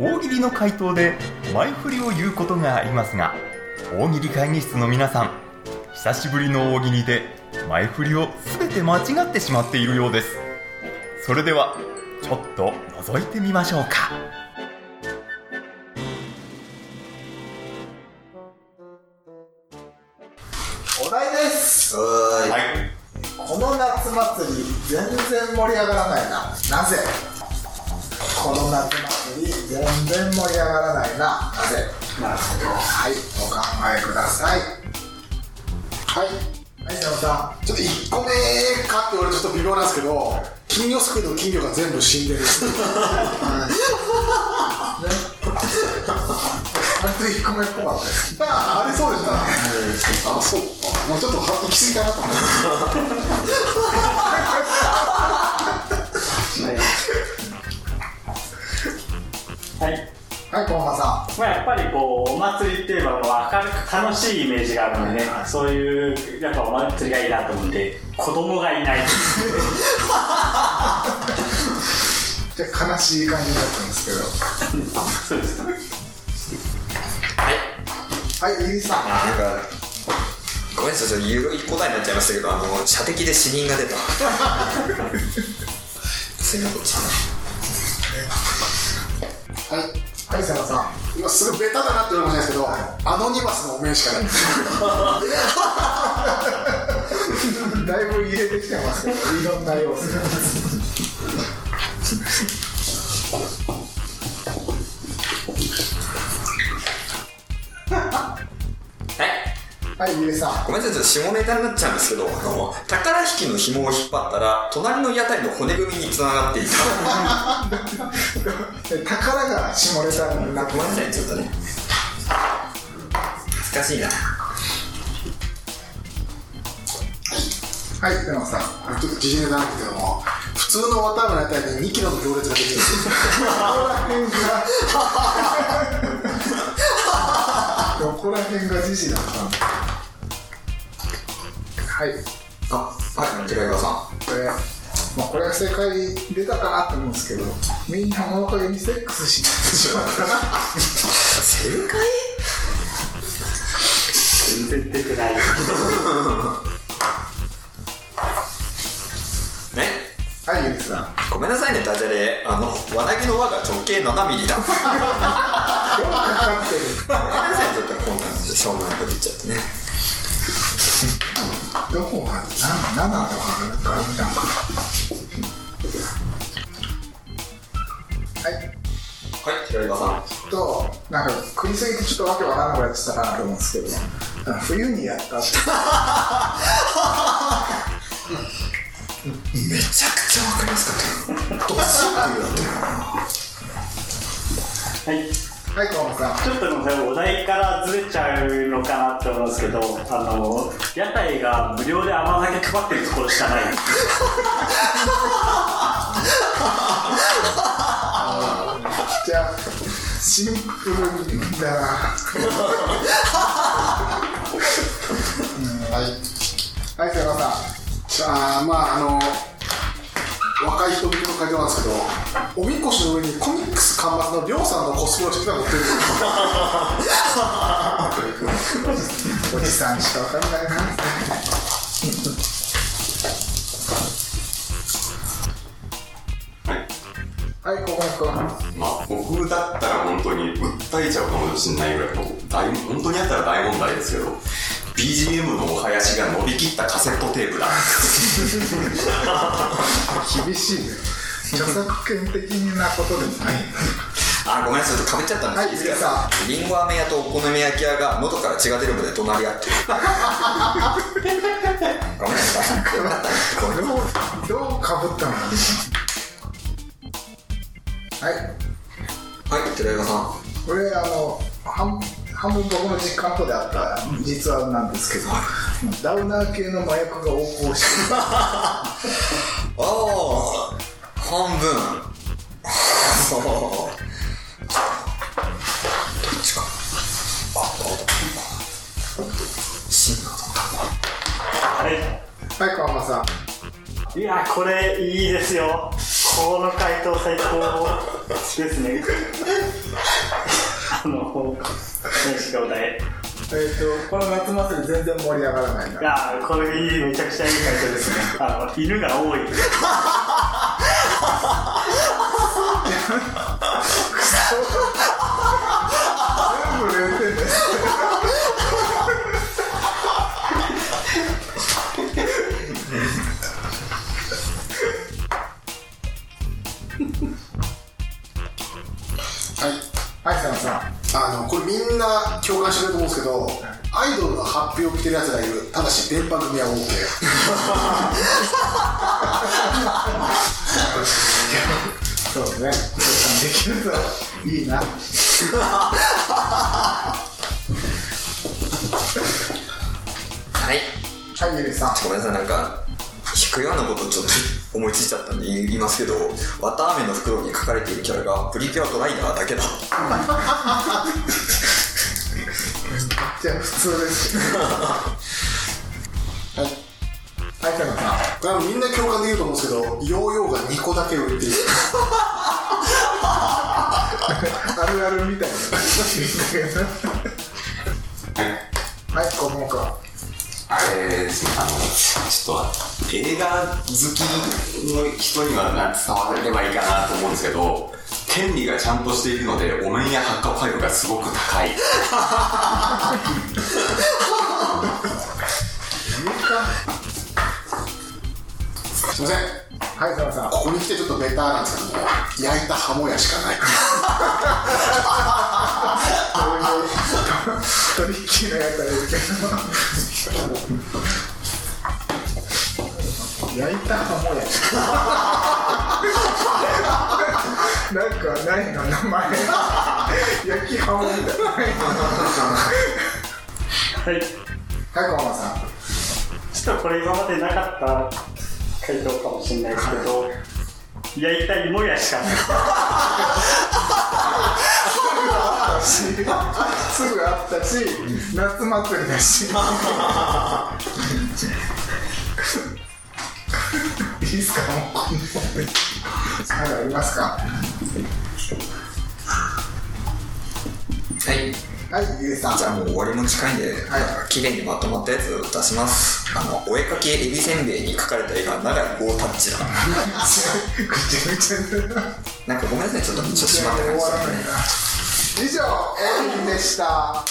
大喜利の回答で前振りを言うことがありますが大喜利会議室の皆さん久しぶりの大喜利で前振りを全て間違ってしまっているようです。それではちょっと覗いてみましょうか。お題です。はい。この夏祭り全然盛り上がらないな。なぜ？夏祭り全然盛り上がらないな。なぜなるほどはいお考えください。はい。はい佐野さちょっと1個目かって言われるとちょっと微妙なんですけど金魚すくいの金魚が全部死んでる。んあれと1個目っぽかったですああれそうでしたあそうか。もうちょっと行き過ぎかなと思ってはい。はい小浜さまあ、やっぱりこう、お祭りって言えばもう明るく楽しいイメージがあるのでね、そういう、やっぱお祭りがいいなと思って、子供がいない。ん じゃあ悲しい感じだったんですけど。そうですね。はい。ゆりさん。なんかごめんなさいちょっと緩い答えになっちゃいましたけどあの射的で死人が出た。すいませんはい。はい佐野さん。今すぐベタだなって言われましたけどアノニマスのお面しかない。だいぶ入れてきてますけどいろんな要素はいはいゆりさんごめんなさい、ちょっと下ネタになっちゃうんですけど、あの、宝引きの紐を引っ張ったら、隣の屋台の骨組みに繋がっていた。で宝が下ネタになってごめんなさい、ちょっとね。恥ずかしいな。はいでもさんちょっと自信がないんですけども普通の綿の屋台に2キロの行列ができるんですよどこら辺が時事だったんだはいあ、はい、寺岩さん。これ、まあ、これが正解出たかなと思うんですけどみんな物陰にセックスししまったな正解？全然出てない。ね？はいゆりさんごめんなさいね、ダジャレ。あの、輪投げの輪が直径7ミリだ。ごめんなかかってるさい、ちょっとこんなんでしょうもないこと言っちゃってね。どこが7とかあるじゃんかはいはい、寺岩さん。となんか食いすぎてちょっとわけわからなくなってたかなと思うんですけど冬にやったってめちゃくちゃわかりますかったどうすっていうはい。はい小浜さん。ちょっとごめんなさいお題からずれちゃうのかなって思うんですけど、あの、屋台が無料で甘酒配ってるところしかない。じゃあシンプルだな。うんはい。はい瀬山さん。じゃあまああの若い人向けの会場なんですけどおみこしの上にコミックス巻末のりょうさんのコスプレをしてたの乗ってるおじさんしかわかんないなはい。小浜君まあ、僕だったら本当に訴えちゃうかもしれないぐらいの大本当にあったら大問題ですけど BGM のお囃子が伸びきったカセットテープだ厳しいね。著作権的なことでもない。あ、ごめんなさい、ちょっとかぶっちゃったんです。けど、はりん。ご飴屋とお好み焼き屋が喉から血が出るまで隣り合ってる。僕の実感とであった実話なんですけどダウナー系の麻薬が横行してああ、半分。ああ。どっちか。あ、あ、シンナーだ。はい。はい川間さんいや、これいいですよ。この回答最高ですね あの選手がお題えっとこの夏祭り全然盛り上がらないいなやーこれいいめちゃくちゃいい回答ですね。あの犬が多い。全部0点ですあのこれみんな共感してると思うんですけどアイドルの発表を着てるやつがいる。ただし電波組は OK そうね。できるといいな。はい。はいゆりさん。ごめんなさいなんか引くようなことちょっと思いついちゃったんで言いますけど綿あめの袋に書かれているキャラがプリキュアとライダーだけだ。じゃあ普通です。けどはいはい佐野さんこれみんな共感できると思うんですけどヨーヨーが2個だけ売ってい。るあるあるみたい。なはい。小桃君あれですね、あの、ちょっと、映画好きの人にはな伝わればいいかなと思うんですけど、権利がちゃんとしているので、お面や発火ファイルがすごく高い。すいません。はい佐野さん。ここに来てちょっとベターなんですけども焼いたハモヤしかない。トリッキーなやつはいるけど焼いたハモや。なんか何の名前。焼きハモみたいな。はい。はい小浜さん。ちょっとこれ今までなかった回答かもしれないですけど焼いた芋やしかない。すぐあったし夏祭りだしいいっすか？もうこんなもんでまだありますか？はい。はいゆりさん。じゃあもう終わりも近いんで、はい。綺麗にまとまったやつを出します。あのお絵かきエビせんべいに描かれた絵が長い棒タッチだ。ぐちゃぐちゃでなんかごめんなさいちょっとちょっとしまって終感じわらないな。以上エリンでした